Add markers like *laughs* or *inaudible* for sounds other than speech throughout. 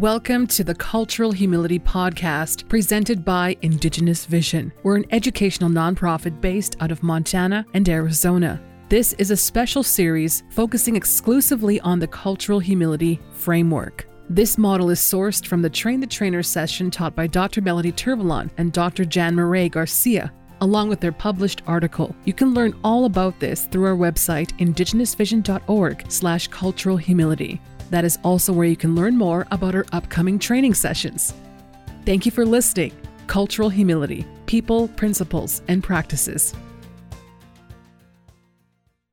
Welcome to the Cultural Humility Podcast, presented by Indigenous Vision. We're an educational nonprofit based out of Montana and Arizona. This is a special series focusing exclusively on the cultural humility framework. This model is sourced from the Train the Trainer session taught by Dr. Melanie Tervalon and Dr. Jann Murray Garcia, along with their published article. You can learn all about this through our website, indigenousvision.org slash cultural humility. That is also where you can learn more about our upcoming training sessions. Thank you for listening. Cultural Humility People, Principles, and Practices.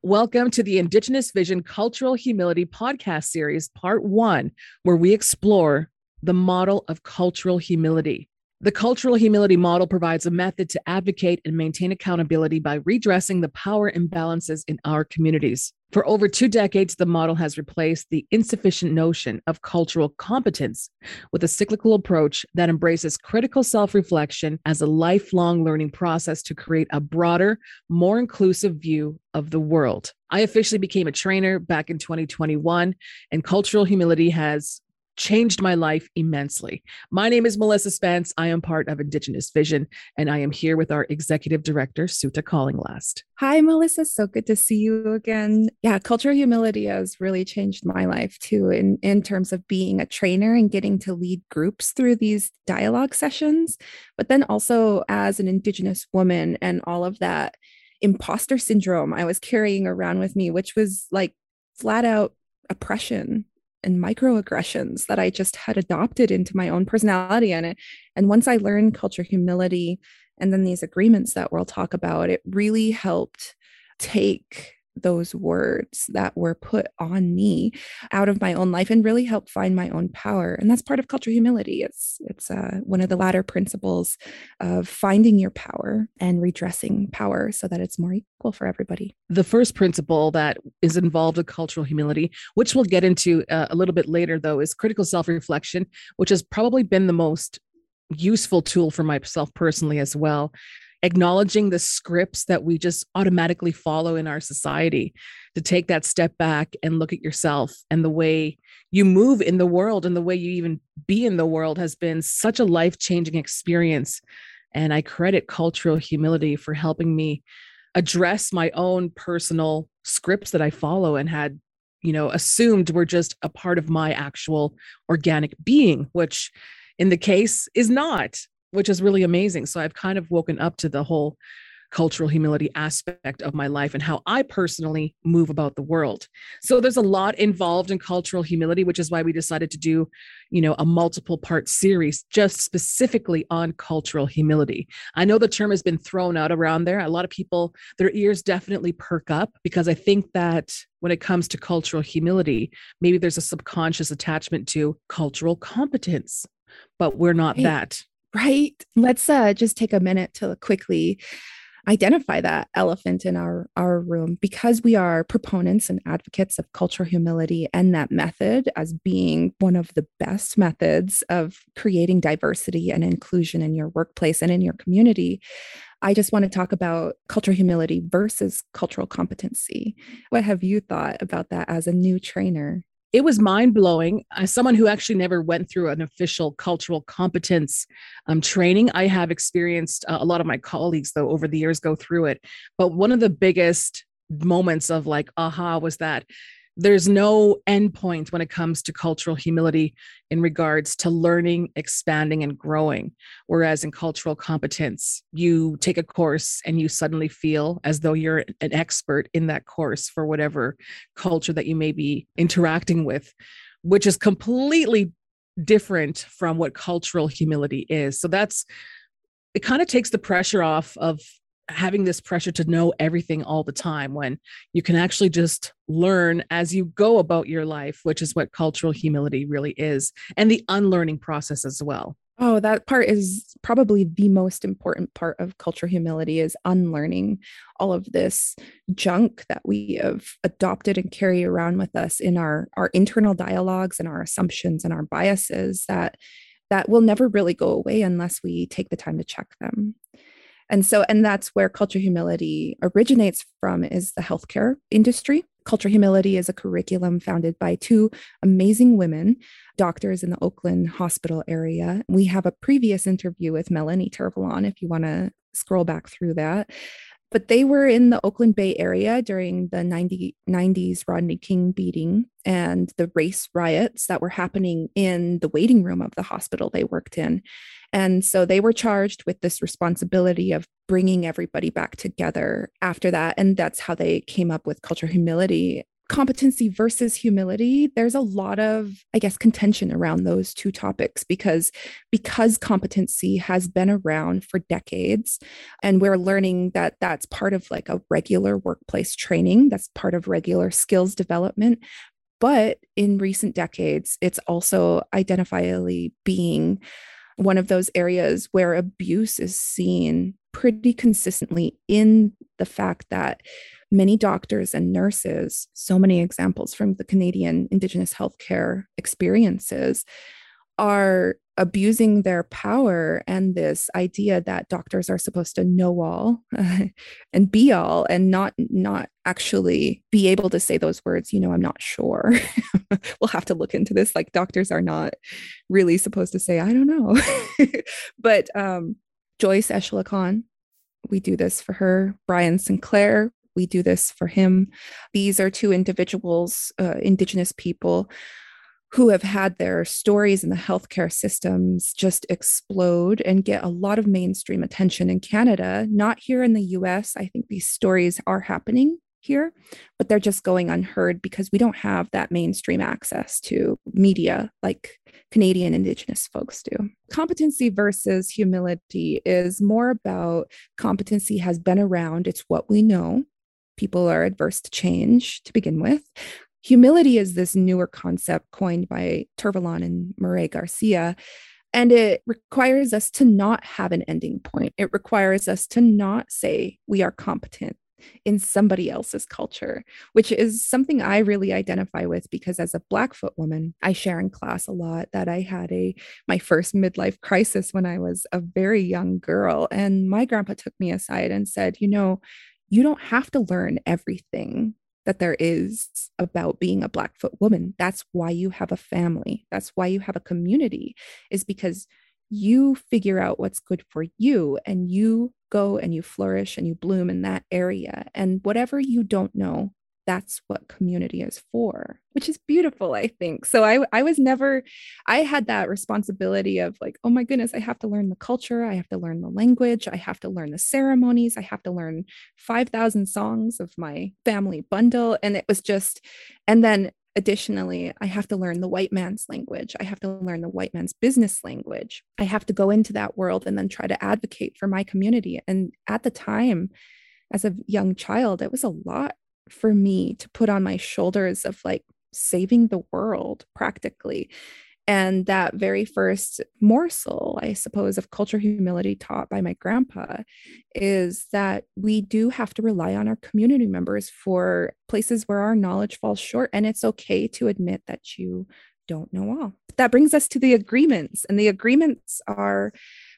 Welcome to the Indigenous Vision Cultural Humility podcast series, part one, where we explore the model of cultural humility. The cultural humility model provides a method to advocate and maintain accountability by redressing the power imbalances in our communities. For over two decades, the model has replaced the insufficient notion of cultural competence with a cyclical approach that embraces critical self reflection as a lifelong learning process to create a broader, more inclusive view of the world. I officially became a trainer back in 2021, and cultural humility has changed my life immensely. My name is Melissa Spence. I am part of Indigenous Vision, and I am here with our executive director, Suta Callinglast. Hi, Melissa. So good to see you again. Yeah, cultural humility has really changed my life too, in, in terms of being a trainer and getting to lead groups through these dialogue sessions, but then also as an Indigenous woman and all of that imposter syndrome I was carrying around with me, which was like flat out oppression and microaggressions that I just had adopted into my own personality. And it, and once I learned culture humility and then these agreements that we'll talk about, it really helped take those words that were put on me out of my own life and really help find my own power and that's part of cultural humility. It's it's uh, one of the latter principles of finding your power and redressing power so that it's more equal for everybody. The first principle that is involved with cultural humility which we'll get into uh, a little bit later though is critical self-reflection which has probably been the most useful tool for myself personally as well acknowledging the scripts that we just automatically follow in our society to take that step back and look at yourself and the way you move in the world and the way you even be in the world has been such a life-changing experience. And i credit cultural humility for helping me address my own personal scripts that i follow and had you know assumed were just a part of my actual organic being which in the case is not which is really amazing. So I've kind of woken up to the whole cultural humility aspect of my life and how I personally move about the world. So there's a lot involved in cultural humility, which is why we decided to do, you know, a multiple part series just specifically on cultural humility. I know the term has been thrown out around there. A lot of people, their ears definitely perk up because I think that when it comes to cultural humility, maybe there's a subconscious attachment to cultural competence, but we're not that right? Let's uh, just take a minute to quickly identify that elephant in our our room because we are proponents and advocates of cultural humility and that method as being one of the best methods of creating diversity and inclusion in your workplace and in your community I just want to talk about cultural humility versus cultural competency. What have you thought about that as a new trainer? It was mind blowing. As someone who actually never went through an official cultural competence um, training, I have experienced uh, a lot of my colleagues, though, over the years go through it. But one of the biggest moments of like, aha, was that there's no endpoint when it comes to cultural humility in regards to learning, expanding, and growing. Whereas in cultural competence, you take a course and you suddenly feel as though you're an expert in that course for whatever culture that you may be interacting with, which is completely different from what cultural humility is. So that's it kind of takes the pressure off of having this pressure to know everything all the time when you can actually just learn as you go about your life, which is what cultural humility really is, and the unlearning process as well. Oh, that part is probably the most important part of cultural humility is unlearning all of this junk that we have adopted and carry around with us in our our internal dialogues and our assumptions and our biases that that will never really go away unless we take the time to check them. And so, and that's where culture humility originates from is the healthcare industry. Cultural Humility is a curriculum founded by two amazing women, doctors in the Oakland hospital area. We have a previous interview with Melanie Tervalon if you want to scroll back through that but they were in the Oakland Bay area during the 90, 90s Rodney King beating and the race riots that were happening in the waiting room of the hospital they worked in. And so they were charged with this responsibility of bringing everybody back together after that. And that's how they came up with cultural humility competency versus humility there's a lot of i guess contention around those two topics because because competency has been around for decades and we're learning that that's part of like a regular workplace training that's part of regular skills development. But in recent decades it's also identifiably being one of those areas where abuse is seen pretty consistently in the fact that many doctors and nurses, so many examples from the Canadian Indigenous healthcare experiences, are abusing their power and this idea that doctors are supposed to know all *laughs* and be all and not not actually be able to say those words you know i'm not sure. *laughs* We'll have to look into this. Like doctors are not really supposed to say i don't know. *laughs* But um joyce Echaquan, we do this for her. Brian sinclair we do this for him. These are two individuals, uh, Indigenous people, who have had their stories in the healthcare systems just explode and get a lot of mainstream attention in Canada, not here in the US. I think these stories are happening here, but they're just going unheard because we don't have that mainstream access to media like Canadian Indigenous folks do. Competency versus humility is more about competency has been around, it's what we know people are adverse to change to begin with. Humility is this newer concept coined by Tervalon and Murray Garcia. And it requires us to not have an ending point. It requires us to not say we are competent in somebody else's culture, which is something I really identify with because as a Blackfoot woman, I share in class a lot that I had a my first midlife crisis when I was a very young girl. And my grandpa took me aside and said, you know, you don't have to learn everything that there is about being a Blackfoot woman. That's why you have a family. That's why you have a community, is because you figure out what's good for you and you go and you flourish and you bloom in that area. And whatever you don't know, that's what community is for which is beautiful i think. So i i was never i had that responsibility of like oh my goodness i have to learn the culture i have to learn the language i have to learn the ceremonies i have to learn 5000 songs of my family bundle. And it was just and then additionally i have to learn the white man's language i have to learn the white man's business language. I have to go into that world and then try to advocate for my community. And at the time as a young child it was a lot for me to put on my shoulders of like saving the world practically. And that very first morsel, I suppose, of cultural humility taught by my grandpa is that we do have to rely on our community members for places where our knowledge falls short. And it's okay to admit that you don't know all. That brings us to the agreements. And the agreements are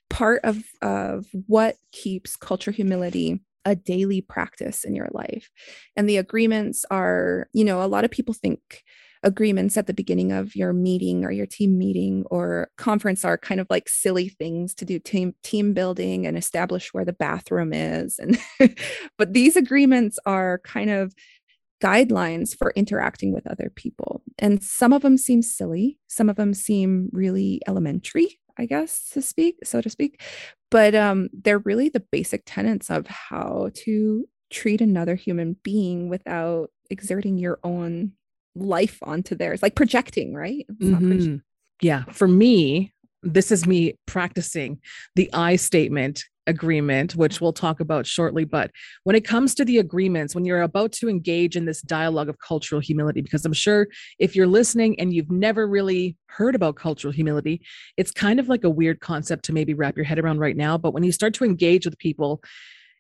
part of, of what keeps culture humility a daily practice in your life. And the agreements are, you know, a lot of people think agreements at the beginning of your meeting or your team meeting or conference are kind of like silly things to do team team building and establish where the bathroom is and *laughs* but these agreements are kind of guidelines for interacting with other people and some of them seem silly some of them seem really elementary I guess to speak, so to speak. But um, they're really the basic tenets of how to treat another human being without exerting your own life onto theirs, like projecting, right? Mm-hmm. Yeah. For me, this is me practicing the I statement agreement, which we'll talk about shortly. But when it comes to the agreements, when you're about to engage in this dialogue of cultural humility, because I'm sure if you're listening and you've never really heard about cultural humility, it's kind of like a weird concept to maybe wrap your head around right now. But when you start to engage with people,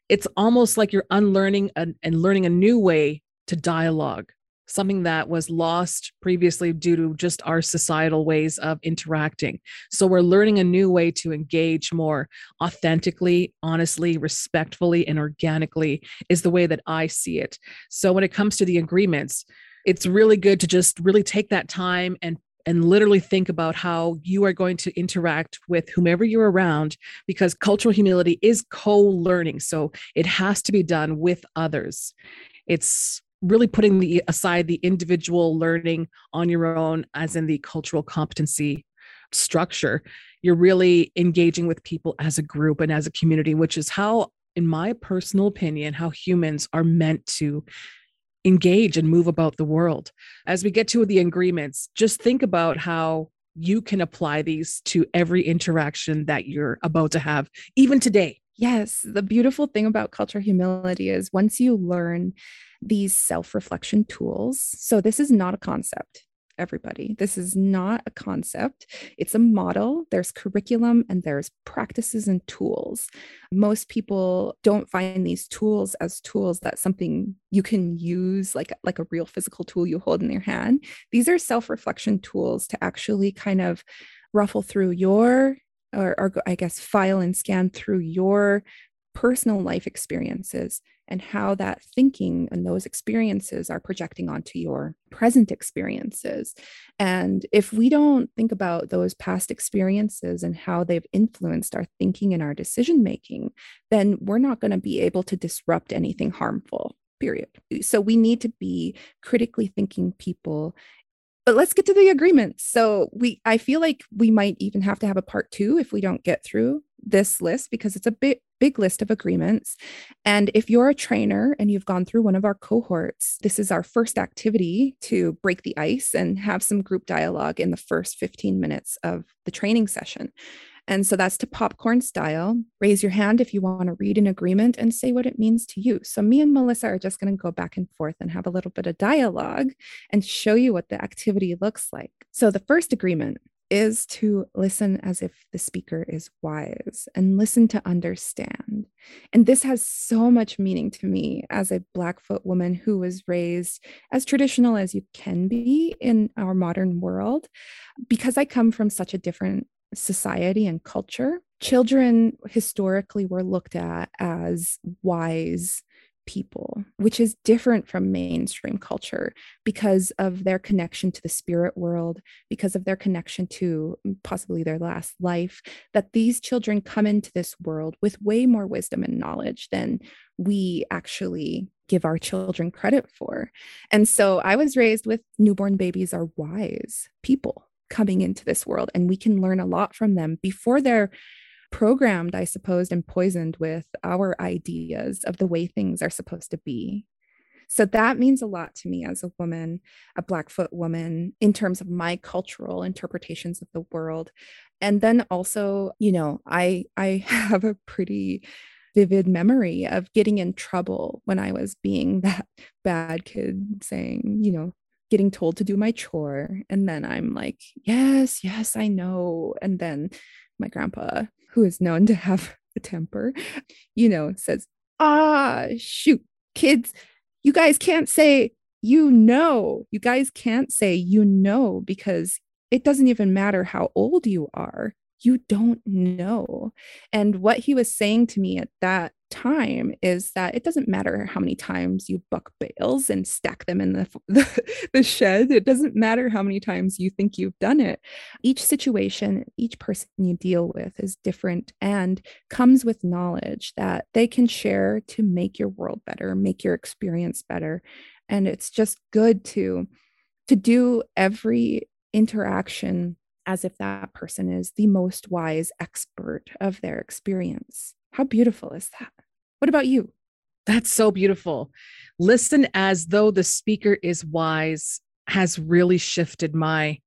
it's almost like you're unlearning and, and learning a new way to dialogue something that was lost previously due to just our societal ways of interacting. So we're learning a new way to engage more authentically, honestly, respectfully, and organically, is the way that I see it. So when it comes to the agreements, it's really good to just really take that time and and literally think about how you are going to interact with whomever you're around because cultural humility is co-learning so it has to be done with others it's really putting the aside the individual learning on your own as in the cultural competency structure you're really engaging with people as a group and as a community which is how in my personal opinion how humans are meant to engage and move about the world. As we get to the agreements just think about how you can apply these to every interaction that you're about to have even today. Yes the beautiful thing about cultural humility is once you learn these self reflection tools. So, this is not a concept, everybody. This is not a concept. It's a model. There's curriculum and there's practices and tools. Most people don't find these tools as tools that something you can use like like a real physical tool you hold in your hand. These are self-reflection tools to actually kind of ruffle through your or, or I guess file and scan through your personal life experiences and how that thinking and those experiences are projecting onto your present experiences. And if we don't think about those past experiences and how they've influenced our thinking and our decision making, then we're not going to be able to disrupt anything harmful. Period. So we need to be critically thinking people but let's get to the agreement so we i feel like we might even have to have a part two if we don't get through this list because it's a big big list of agreements and if you're a trainer and you've gone through one of our cohorts this is our first activity to break the ice and have some group dialogue in the first 15 minutes of the training session and so that's to popcorn style. Raise your hand if you want to read an agreement and say what it means to you. So, me and Melissa are just going to go back and forth and have a little bit of dialogue and show you what the activity looks like. So, the first agreement is to listen as if the speaker is wise and listen to understand. And this has so much meaning to me as a Blackfoot woman who was raised as traditional as you can be in our modern world. Because I come from such a different society and culture, children historically were looked at as wise people, which is different from mainstream culture because of their connection to the spirit world, because of their connection to mm, possibly their last life, that these children come into this world with way more wisdom and knowledge than we actually give our children credit for. And so I was raised with newborn babies are wise people coming into this world and we can learn a lot from them before they're programmed i suppose and poisoned with our ideas of the way things are supposed to be so that means a lot to me as a woman a blackfoot woman in terms of my cultural interpretations of the world and then also you know i i *laughs* have a pretty vivid memory of getting in trouble when i was being *laughs* that bad kid saying you know getting told to do my chore. And then I'm like, yes, yes, I know. And then my grandpa, who is known to have a temper, you know, says, ah, shoot, kids, you guys can't say, you know, you guys can't say, you know, because it doesn't even matter how old you are. You don't know. And what he was saying to me at that time is that it doesn't matter how many times you buck bales and stack them in the, *laughs* the, the, shed. It doesn't matter how many times you think you've done it. Each situation, each person you deal with is different and comes with knowledge that they can share to make your world better, make your experience better. And it's just good to to do every interaction as if that person is the most wise expert of their experience. How beautiful is that? What about you? That's so beautiful. Listen as though the speaker is wise has really shifted my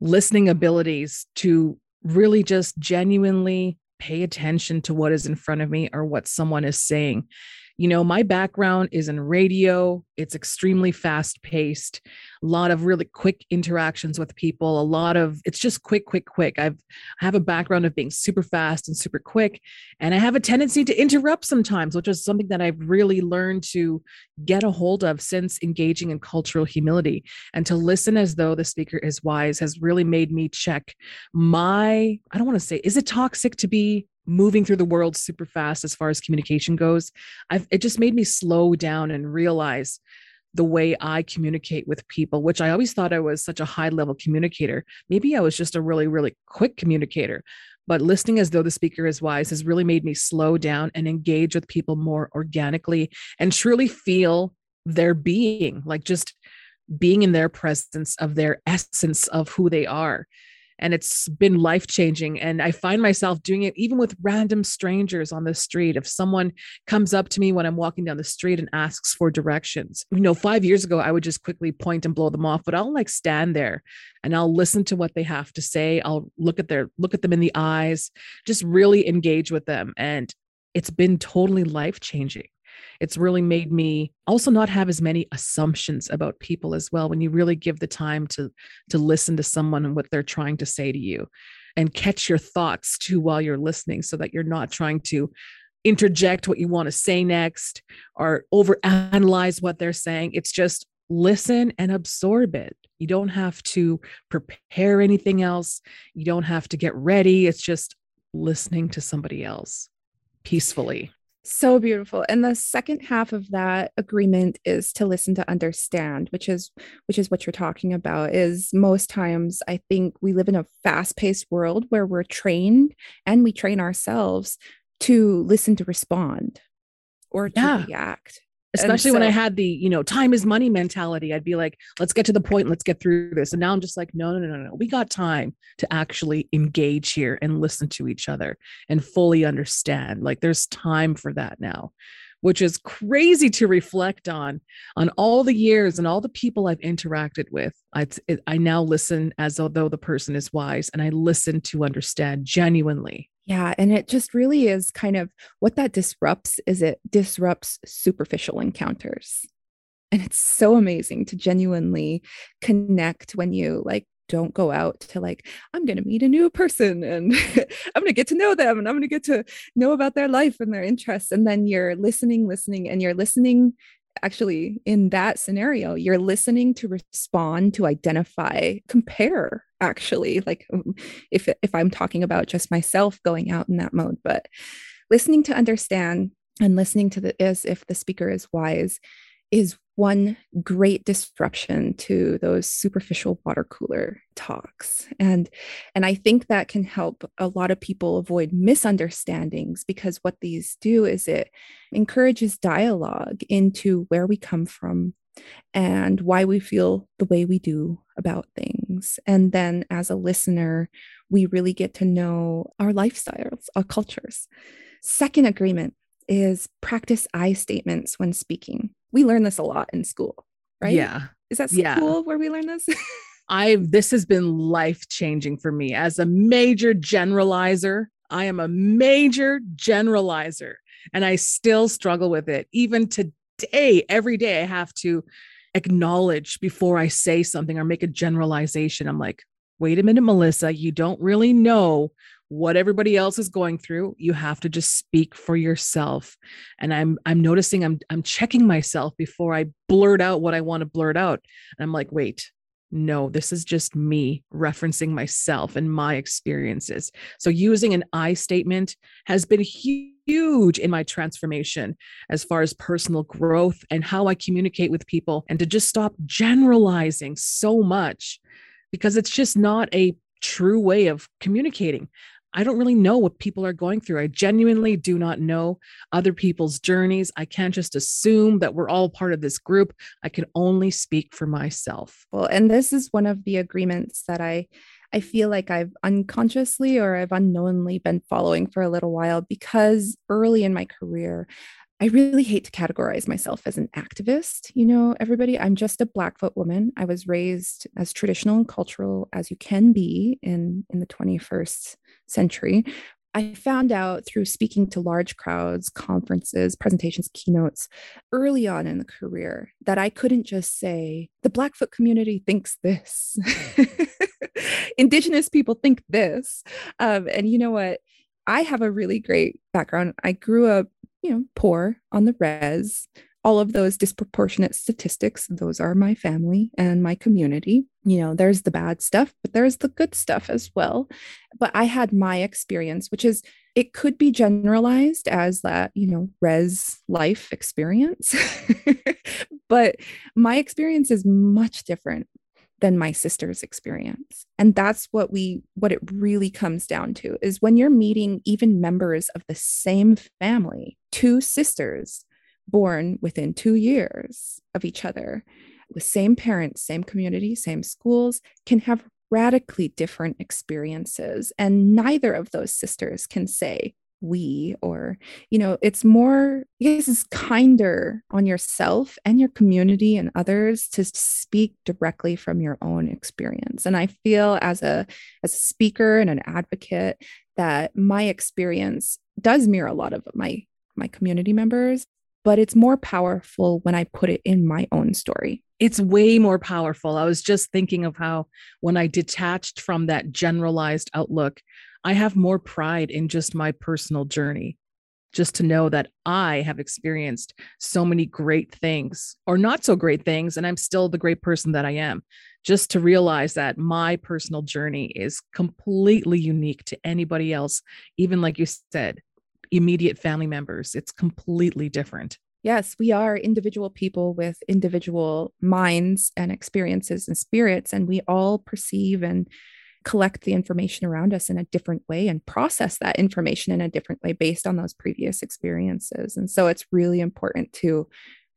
listening abilities to really just genuinely pay attention to what is in front of me or what someone is saying. You know, my background is in radio. It's extremely fast paced, a lot of really quick interactions with people, a lot of it's just quick, quick, quick. I've I have a background of being super fast and super quick, and I have a tendency to interrupt sometimes, which is something that I've really learned to get a hold of since engaging in cultural humility and to listen as though the speaker is wise has really made me check my I don't want to say is it toxic to be moving through the world super fast as far as communication goes I've, it just made me slow down and realize the way i communicate with people which i always thought i was such a high level communicator. Maybe i was just a really really quick communicator but listening as though the speaker is wise has really made me slow down and engage with people more organically and truly feel their being like just being in their presence of their essence of who they are and it's been life changing and i find myself doing it even with random strangers on the street. If someone comes up to me when i'm walking down the street and asks for directions you know 5 years ago i would just quickly point and blow them off but i'll like stand there and i'll listen to what they have to say. I'll look at their look at them in the eyes just really engage with them. And it's been totally life changing it's really made me also not have as many assumptions about people as well when you really give the time to to listen to someone and what they're trying to say to you and catch your thoughts too while you're listening so that you're not trying to interject what you want to say next or overanalyze what they're saying. It's just listen and absorb it. You don't have to prepare anything else. You don't have to get ready. It's just listening to somebody else peacefully so beautiful. And the second half of that agreement is to listen to understand, which is which is what you're talking about is most times I think we live in a fast-paced world where we're trained and we train ourselves to listen to respond or to yeah. react especially so, when I had the, you know, time is money mentality. I'd be like, let's get to the point, let's get through this. And now I'm just like, no, no, no, no. We got time to actually engage here and listen to each other and fully understand. Like there's time for that now, which is crazy to reflect on on all the years and all the people I've interacted with. I I now listen as though the person is wise and I listen to understand genuinely yeah. And it just really is kind of what that disrupts is it disrupts superficial encounters. And it's so amazing to genuinely connect when you like don't go out to like i'm going to meet a new person and *laughs* i'm going to get to know them and i'm going to get to know about their life and their interests and then you're listening listening and you're listening actually in that scenario you're listening to respond to identify compare actually like um, if if i'm talking about just myself going out in that mode but listening to understand and listening to the as if the speaker is wise is one great disruption to those superficial water cooler talks. And and i think that can help a lot of people avoid misunderstandings because what these do is it encourages dialogue into where we come from and why we feel the way we do about things. And then as a listener we really get to know our lifestyles our cultures. Second agreement is practice i statements when speaking we learn this a lot in school, right? Yeah. Is that school yeah. where we learn this? *laughs* I've this has been life changing for me as a major generalizer. I am a major generalizer and I still struggle with it. Even today, every day, I have to acknowledge before I say something or make a generalization. I'm like, wait a minute, Melissa, you don't really know what everybody else is going through you have to just speak for yourself. And i'm i'm noticing i'm i'm checking myself before i blurt out what i want to blurt out. And i'm like wait no this is just me referencing myself and my experiences. So using an i statement has been huge in my transformation as far as personal growth and how i communicate with people and to just stop generalizing so much because it's just not a true way of communicating. I don't really know what people are going through. I genuinely do not know other people's journeys. I can't just assume that we're all part of this group. I can only speak for myself. Well, and this is one of the agreements that I I feel like I've unconsciously or I've unknowingly been following for a little while because early in my career, I really hate to categorize myself as an activist. You know, everybody, I'm just a Blackfoot woman. I was raised as traditional and cultural as you can be in, in the 21st century. I found out through speaking to large crowds, conferences, presentations, keynotes early on in the career that I couldn't just say, the Blackfoot community thinks this, *laughs* Indigenous people think this. Um, and you know what? I have a really great background. I grew up, you know, poor on the res all of those disproportionate statistics, those are my family and my community. You know, there's the bad stuff, but there's the good stuff as well. But I had my experience, which is it could be generalized as that, you know, res life experience. *laughs* but my experience is much different than my sister's experience and that's what we what it really comes down to is when you're meeting even members of the same family two sisters born within two years of each other with same parents, same community, same schools, can have radically different experiences. And neither of those sisters can say, we or you know it's more I guess it's kinder on yourself and your community and others to speak directly from your own experience. And i feel as a as a speaker and an advocate that my experience does mirror a lot of my my community members but it's more powerful when I put it in my own story. It's way more powerful. I was just thinking of how when I detached from that generalized outlook, I have more pride in just my personal journey. Just to know that I have experienced so many great things or not so great things, and I'm still the great person that I am. Just to realize that my personal journey is completely unique to anybody else, even like you said, immediate family members. It's completely different. Yes, we are individual people with individual minds and experiences and spirits, and we all perceive and collect the information around us in a different way and process that information in a different way based on those previous experiences. And so it's really important to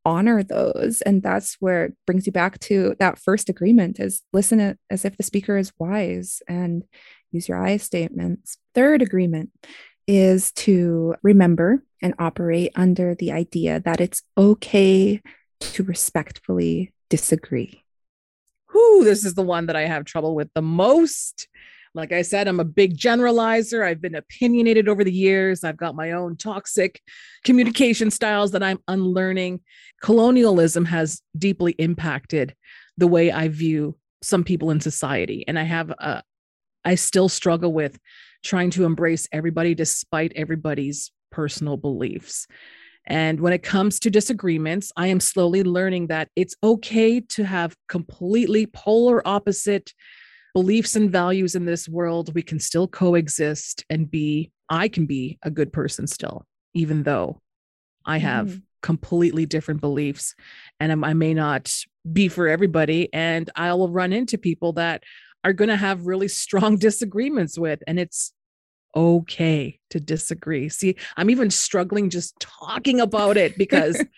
honor those. And that's where it brings you back to that first agreement is listen as if the speaker is wise and use your I statements. Third agreement is to remember and operate under the idea that it's okay to respectfully disagree. Whoo, this is the one that I have trouble with the most. Like I said, I'm a big generalizer. I've been opinionated over the years. I've got my own toxic communication styles that I'm unlearning. Colonialism has deeply impacted the way I view some people in society. And I have a, I still struggle with trying to embrace everybody despite everybody's personal beliefs. And when it comes to disagreements, I am slowly learning that it's okay to have completely polar opposite beliefs and values in this world. We can still coexist and be, I can be a good person still, even though I have mm. completely different beliefs and I may not be for everybody. And I will run into people that are going to have really *laughs* strong disagreements with. And it's okay to disagree. See, I'm even struggling just talking about it because *laughs*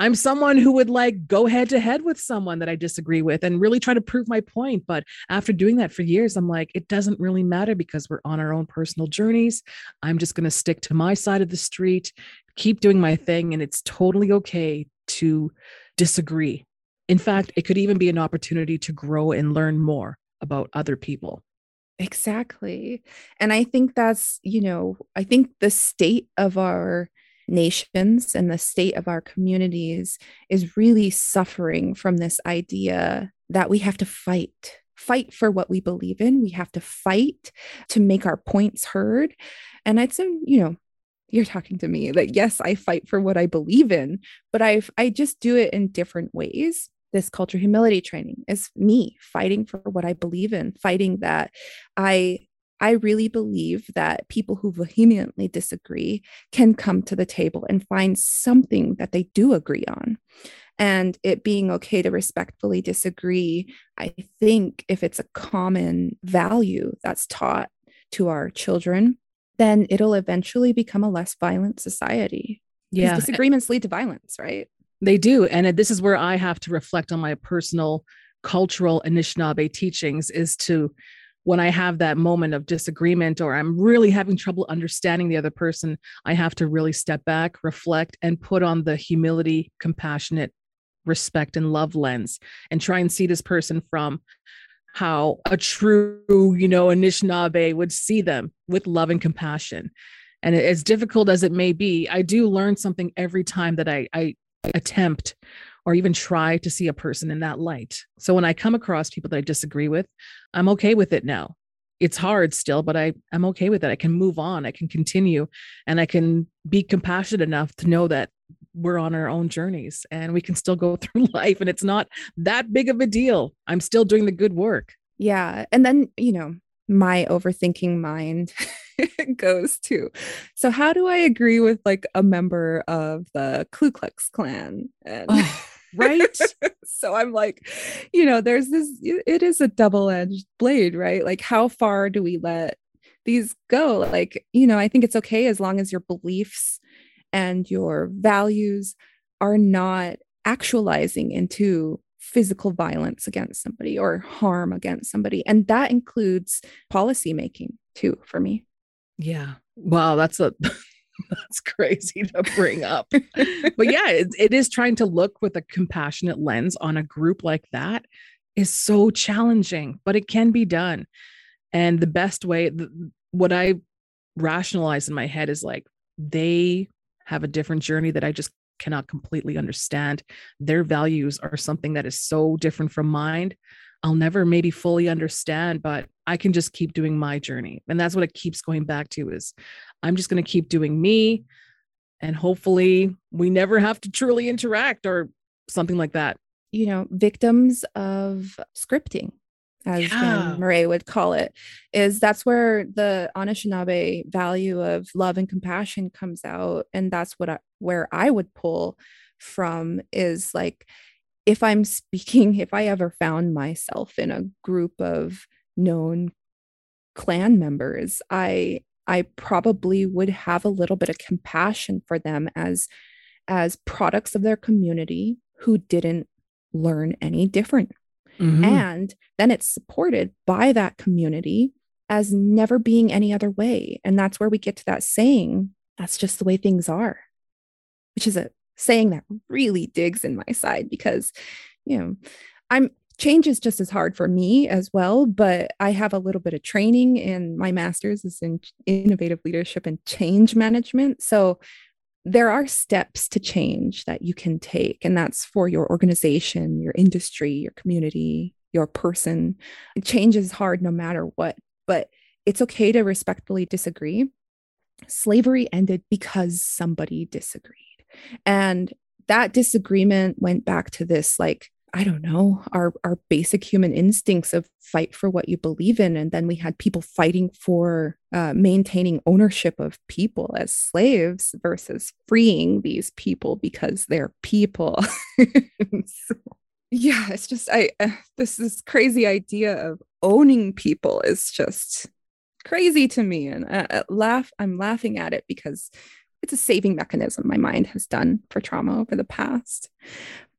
I'm someone who would like go head to head with someone that I disagree with and really try to prove my point. But after doing that for years, I'm like, it doesn't really matter because we're on our own personal journeys. I'm just going to stick to my side of the street, keep doing my thing. And it's totally okay to disagree. In fact, it could even be an opportunity to grow and learn more about other people. Exactly. And I think that's, you know, I think the state of our nations and the state of our communities is really suffering from this idea that we have to fight fight for what we believe in. We have to fight to make our points heard. And it's a you know you're talking to me that yes i fight for what i believe in but i've i just do it in different ways this culture humility training is me fighting for what I believe in, fighting that I I really believe that people who vehemently disagree can come to the table and find something that they do agree on. And it being okay to respectfully disagree, I think if it's a common value that's taught to our children, then it'll eventually become a less violent society. Yeah. Eh disagreements lead to violence, right? They do. And this is where I have to reflect on my personal cultural Anishinaabe teachings is to when I have that moment of disagreement or I'm really having trouble understanding the other person, I have to really step back, reflect, and put on the humility, compassionate, respect, and love lens and try and see this person from how a true, you know, Anishinaabe would see them with love and compassion. And as difficult as it may be, I do learn something every time that I, I attempt or even try to see a person in that light. So when I come across people that I disagree with, I'm okay with it now. It's hard still, but I, I'm okay with it. I can move on, I can continue, and I can be compassionate enough to know that we're on our own journeys and we can still go *laughs* through life and it's not that big of a deal. I'm still doing the good work. Yeah. And then, you know, my overthinking mind *laughs* *laughs* goes to. So how do I agree with like a member of the Ku Klux Klan? And oh, right. *laughs* so I'm like, you know, there's this it is a double-edged blade, right? Like how far do we let these go? Like, you know, I think it's okay as long as your beliefs and your values are not actualizing into physical violence against somebody or harm against somebody. And that includes policy making too, for me. Yeah. Wow. That's a. *laughs* that's crazy to bring up. but *laughs* yeah, it, it is trying to look with a compassionate lens on a group like that is so challenging, but it can be done. And the best way, the, what I rationalize in my head is like, they have a different journey that I just cannot completely understand. Their values are something that is so different from mine. I'll never maybe fully understand, but I can just keep doing my journey. And that's what it keeps going back to is I'm just going to keep doing me and hopefully we never have to truly interact or something like that. You know, victims of scripting as yeah. Murray would call it, is that's where the Anishinaabe value of love and compassion comes out. And that's what I, where I would pull from is like, if I'm speaking, *laughs* if I ever found myself in a group of known Klan members, I I probably would have a little bit of compassion for them as as products of their community who didn't learn any different Mm-hmm. And then it's supported by that community as never being any other way. And that's where we get to that saying, that's just the way things are, which is a saying that really digs in my side because, you know, I'm change is just as hard for me as well, but I have a little bit of training in my master's is in innovative leadership and change management. So there are steps to change that you can take, and that's for your organization, your industry, your community, your person. Change is hard no matter what, but it's okay to respectfully disagree. Slavery ended because somebody disagreed. And that disagreement went back to this like I don't know, our our basic human instincts of fight for what you believe in, and then we had people fighting for uh, maintaining ownership of people as slaves versus freeing these people because they're people. *laughs* so, yeah, it's just I uh, this this crazy idea of owning people is just crazy to me, and I, I laugh. I'm laughing at it because it's a saving mechanism my mind has done for trauma over the past.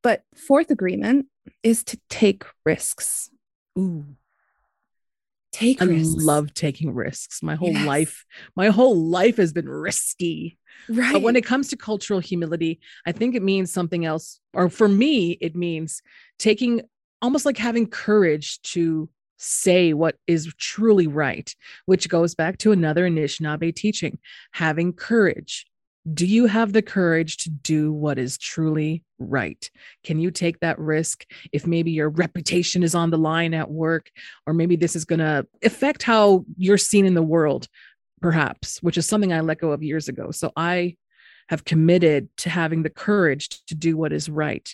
But fourth agreement is to take risks. Ooh. Take risks. I risks. love taking risks. My whole yes. life, my whole life has been risky. Right. But when it comes to cultural humility, I think it means something else. Or for me, it means taking almost like having courage to say what is truly right, which goes back to another Anishinaabe teaching having courage. Do you have the courage to do what is truly right? Can you take that risk if maybe your reputation is on the line at work, or maybe this is going to affect how you're seen in the world, perhaps, which is something I let go of years ago. So I have committed to having the courage to do what is right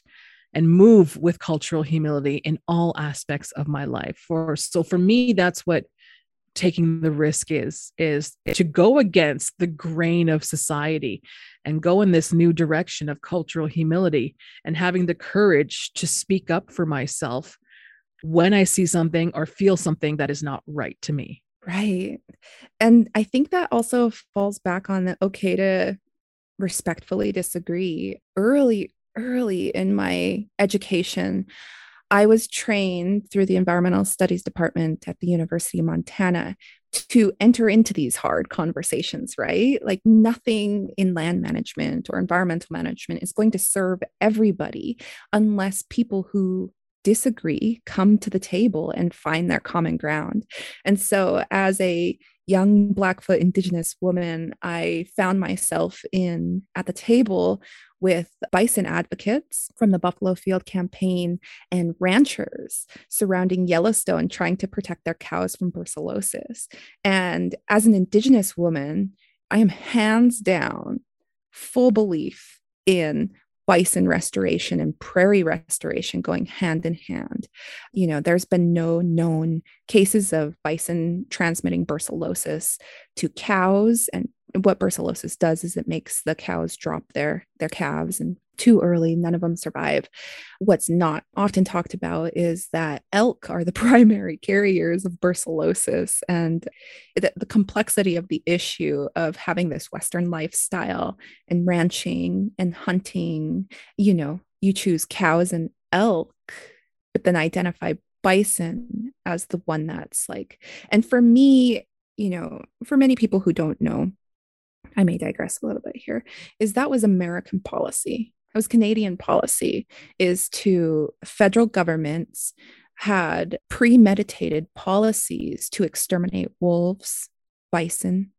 and move with cultural humility in all aspects of my life. For so for me, that's what taking the risk is is to go against the grain of society and go in this new direction of cultural humility and having the courage to speak up for myself when i see something or feel something that is not right to me. Right. And i think that also falls back on the okay to respectfully disagree early early in my education I was trained through the environmental studies department at the University of Montana to enter into these hard conversations, right? Like nothing in land management or environmental management is going to serve everybody unless people who disagree come to the table and find their common ground. And so, as a young Blackfoot Indigenous woman, I found myself in at the table with bison advocates from the Buffalo Field campaign and ranchers surrounding Yellowstone trying to protect their cows from brucellosis. And as an Indigenous woman, I am hands down full belief in bison restoration and prairie restoration going hand in hand. You know, there's been no known cases of bison transmitting brucellosis to cows and what brucellosis does is it makes the cows drop their their calves and too early none of them survive. What's not often talked about is that elk are the *laughs* primary carriers of brucellosis and the, the complexity of the issue of having this western lifestyle and ranching and hunting. You know you choose cows and elk but then identify bison as the one that's like and for me you know for many people who don't know I may digress a little bit here, is that was American policy. That was Canadian policy, is to federal governments had premeditated policies to exterminate wolves, bison,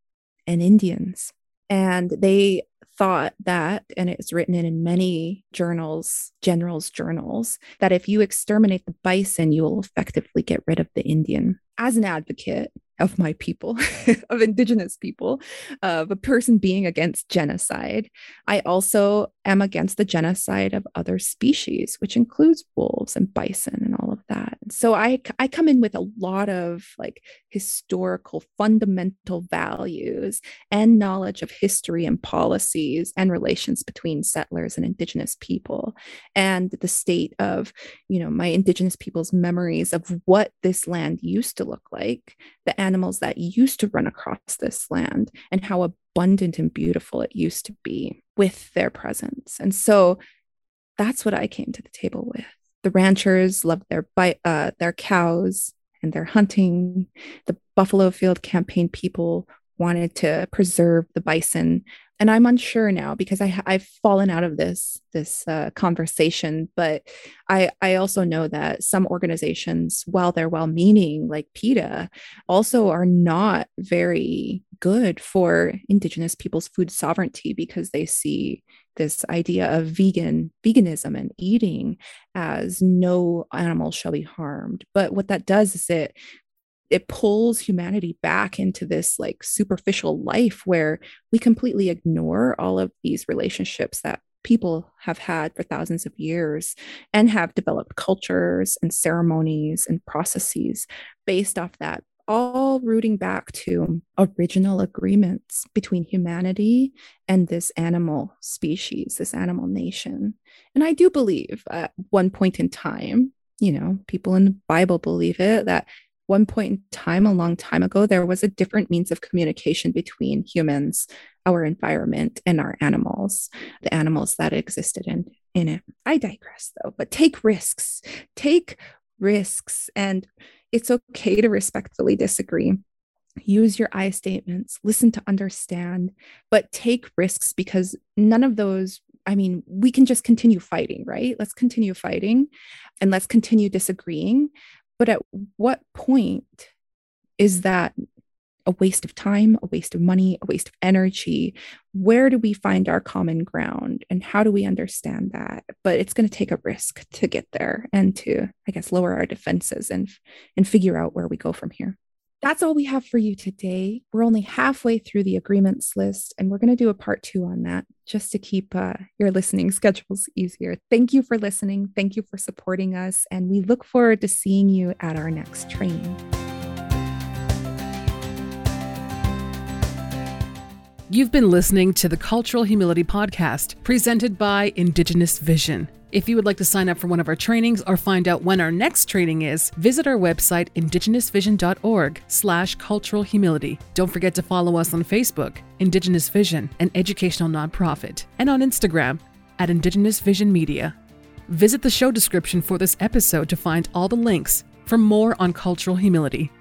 and Indians. And they thought that, and it's written in, in many journals, generals' journals, that if you exterminate the bison, you will effectively get rid of the Indian. As an advocate, of my people, *laughs* of indigenous people, of a person being against genocide. I also am against the genocide of other species, which includes wolves and bison and all of that. So I I come in with a lot of like historical fundamental values and knowledge of history and policies and relations between settlers and indigenous people and the state of, you know, my indigenous people's memories of what this land used to look like, the animals that used to run across this land and how abundant and beautiful it used to be with their presence. And so that's what I came to the table with. The ranchers loved their uh, their cows and their hunting. The Buffalo Field campaign people wanted to preserve the bison and i'm unsure now because i i've fallen out of this this uh, conversation but i i also know that some organizations while they're well meaning like peta also are not very good for indigenous people's food sovereignty because they see this idea of vegan veganism and eating as no animal shall be harmed. But what that does is it it pulls humanity back into this like superficial life where we completely ignore all of these relationships that people have had for thousands of years and have developed cultures and ceremonies and processes based off that all rooting back to original agreements between humanity and this animal species, this animal nation. And I do believe at one point in time, you know, people in the Bible believe it that one point in time, a long time ago, there was a different means of communication between humans, our environment, and our animals, the animals that existed in, in it. I digress though, but take risks. Take risks. And it's okay to respectfully disagree. Use your I statements, listen to understand, but take risks because none of those I mean, we can just continue fighting, right? Let's continue fighting and let's continue disagreeing. But at what point is that a waste of time, a waste of money, a waste of energy? Where do we find our common ground and how do we understand that? But it's going to take a risk to get there and to, I guess, lower our defenses and, and figure out where we go from here. That's all we have for you today. We're only halfway through the agreements list, and we're going to do a part two on that just to keep uh, your listening *laughs* schedules easier. Thank you for listening. Thank you for supporting us, and we look forward to seeing you at our next training. You've been listening to the Cultural Humility Podcast, presented by Indigenous Vision. If you would like to sign up for one of our trainings or find out when our next training is, visit our website indigenousvision.org slash cultural humility. Don't forget to follow us on Facebook, Indigenous Vision, an educational nonprofit, and on Instagram at Indigenous Vision Media. Visit the show description for this episode to find all the links for more on cultural humility.